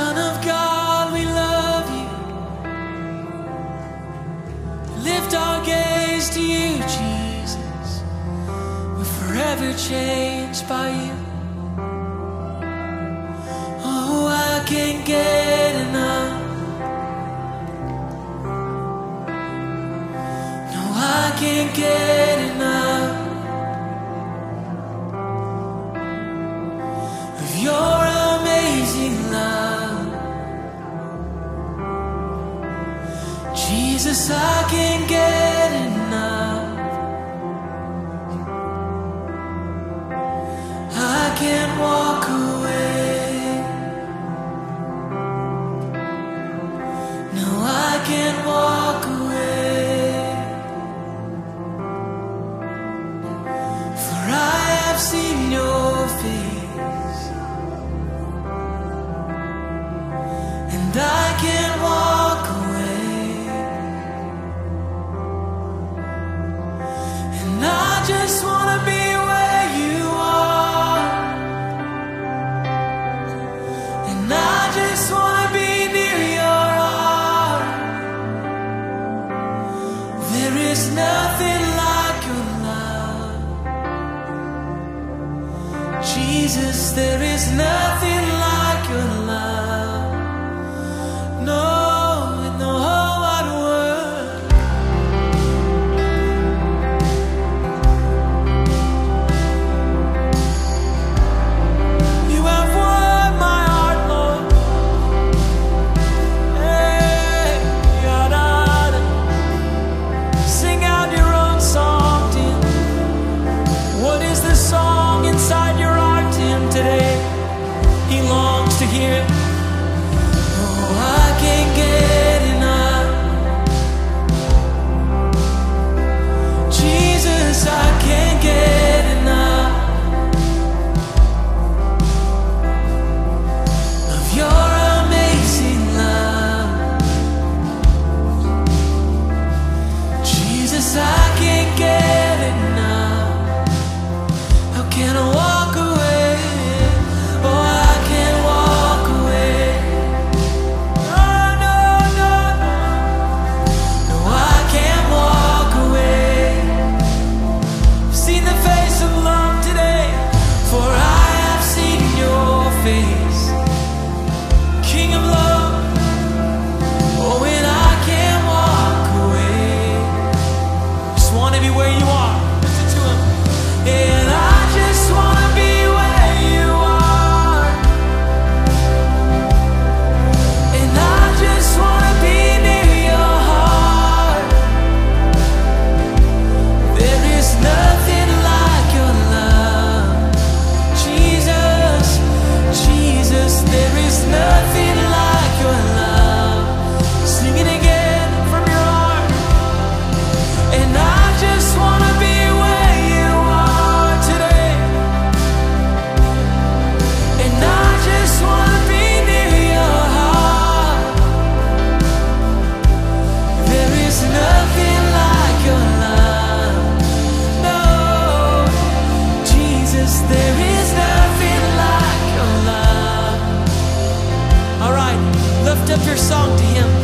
Son of God, we love you. Lift our gaze to you, Jesus. We're forever changed by you. Oh, I can't get enough. No, I can't get Jesus, I can't get enough. I can't walk away. No, I can't walk away. For I have seen your face. nothing like your love. Jesus, there is nothing. lift up your song to Him.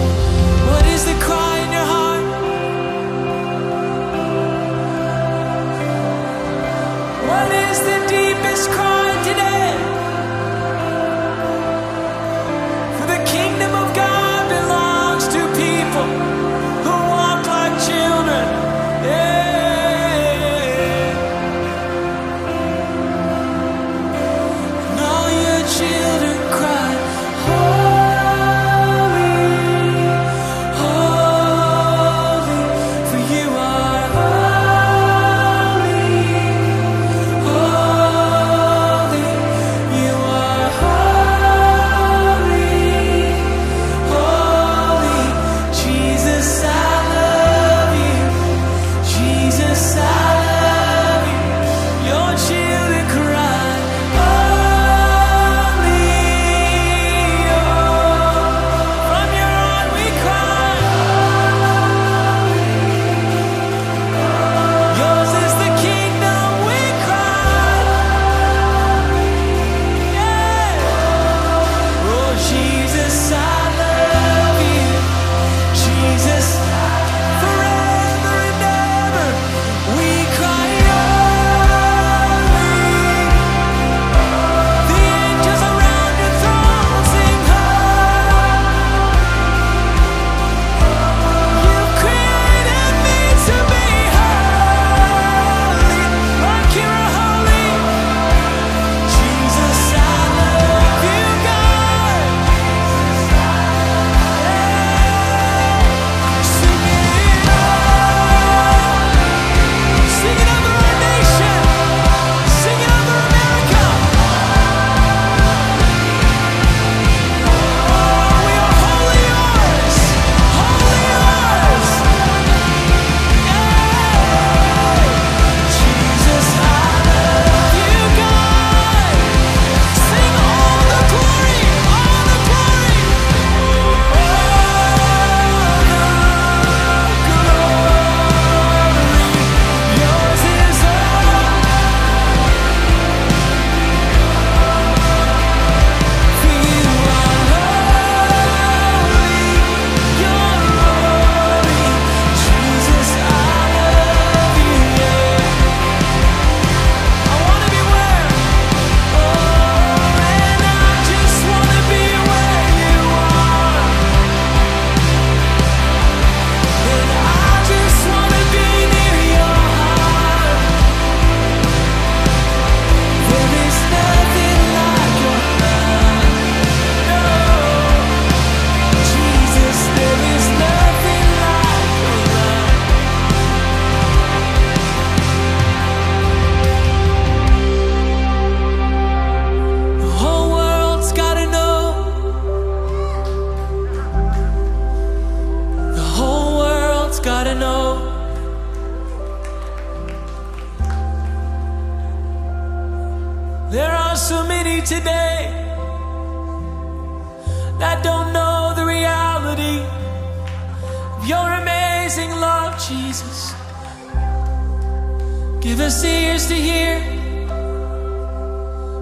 Give us ears to hear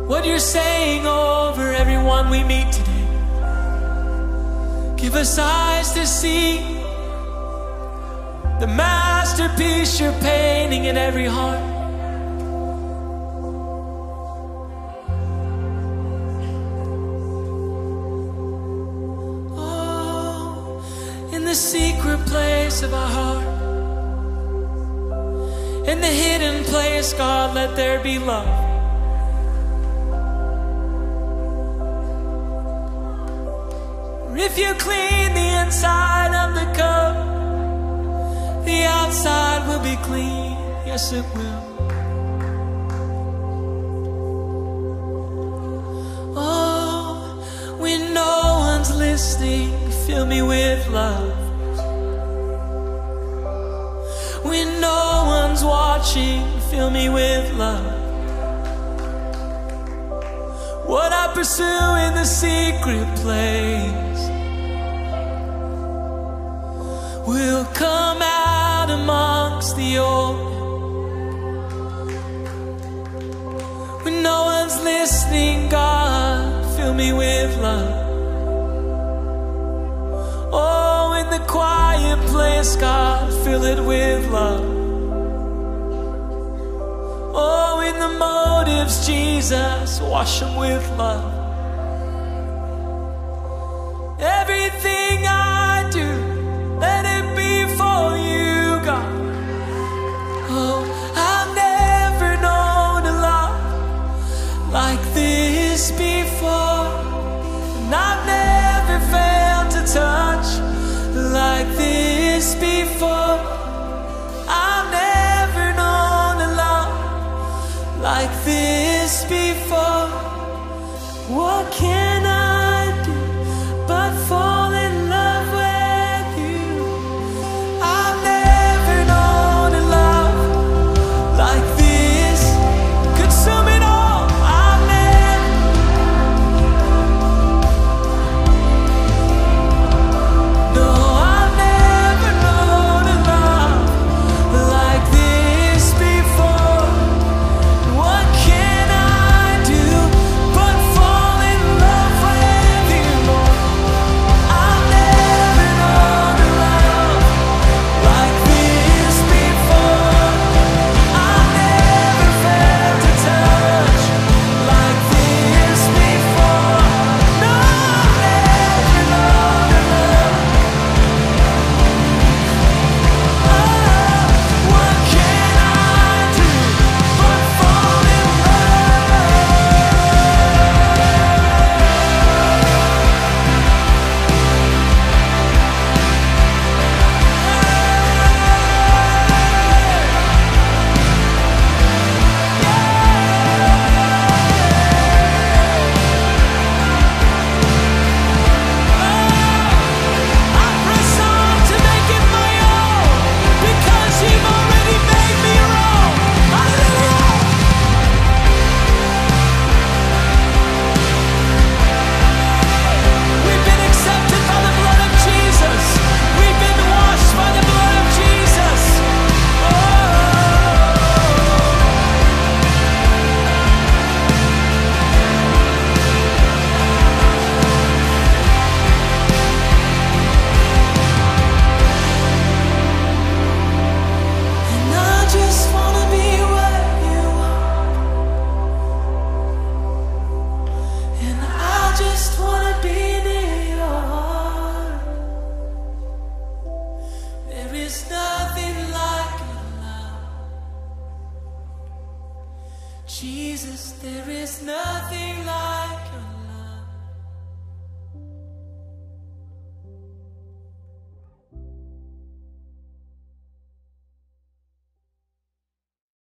what you're saying over everyone we meet today. Give us eyes to see the masterpiece you're painting in every heart. Oh, in the secret place of our heart, in the hidden place, God, let there be love. If you clean the inside of the cup, the outside will be clean. Yes, it will. Oh, when no one's listening, fill me with love. When no one's watching, fill me with love. What I pursue in the secret place will come out amongst the open. When no one's listening, God, fill me with love. Oh, in the quiet place, God, fill it with love. Oh, in the motives, Jesus, wash them with love.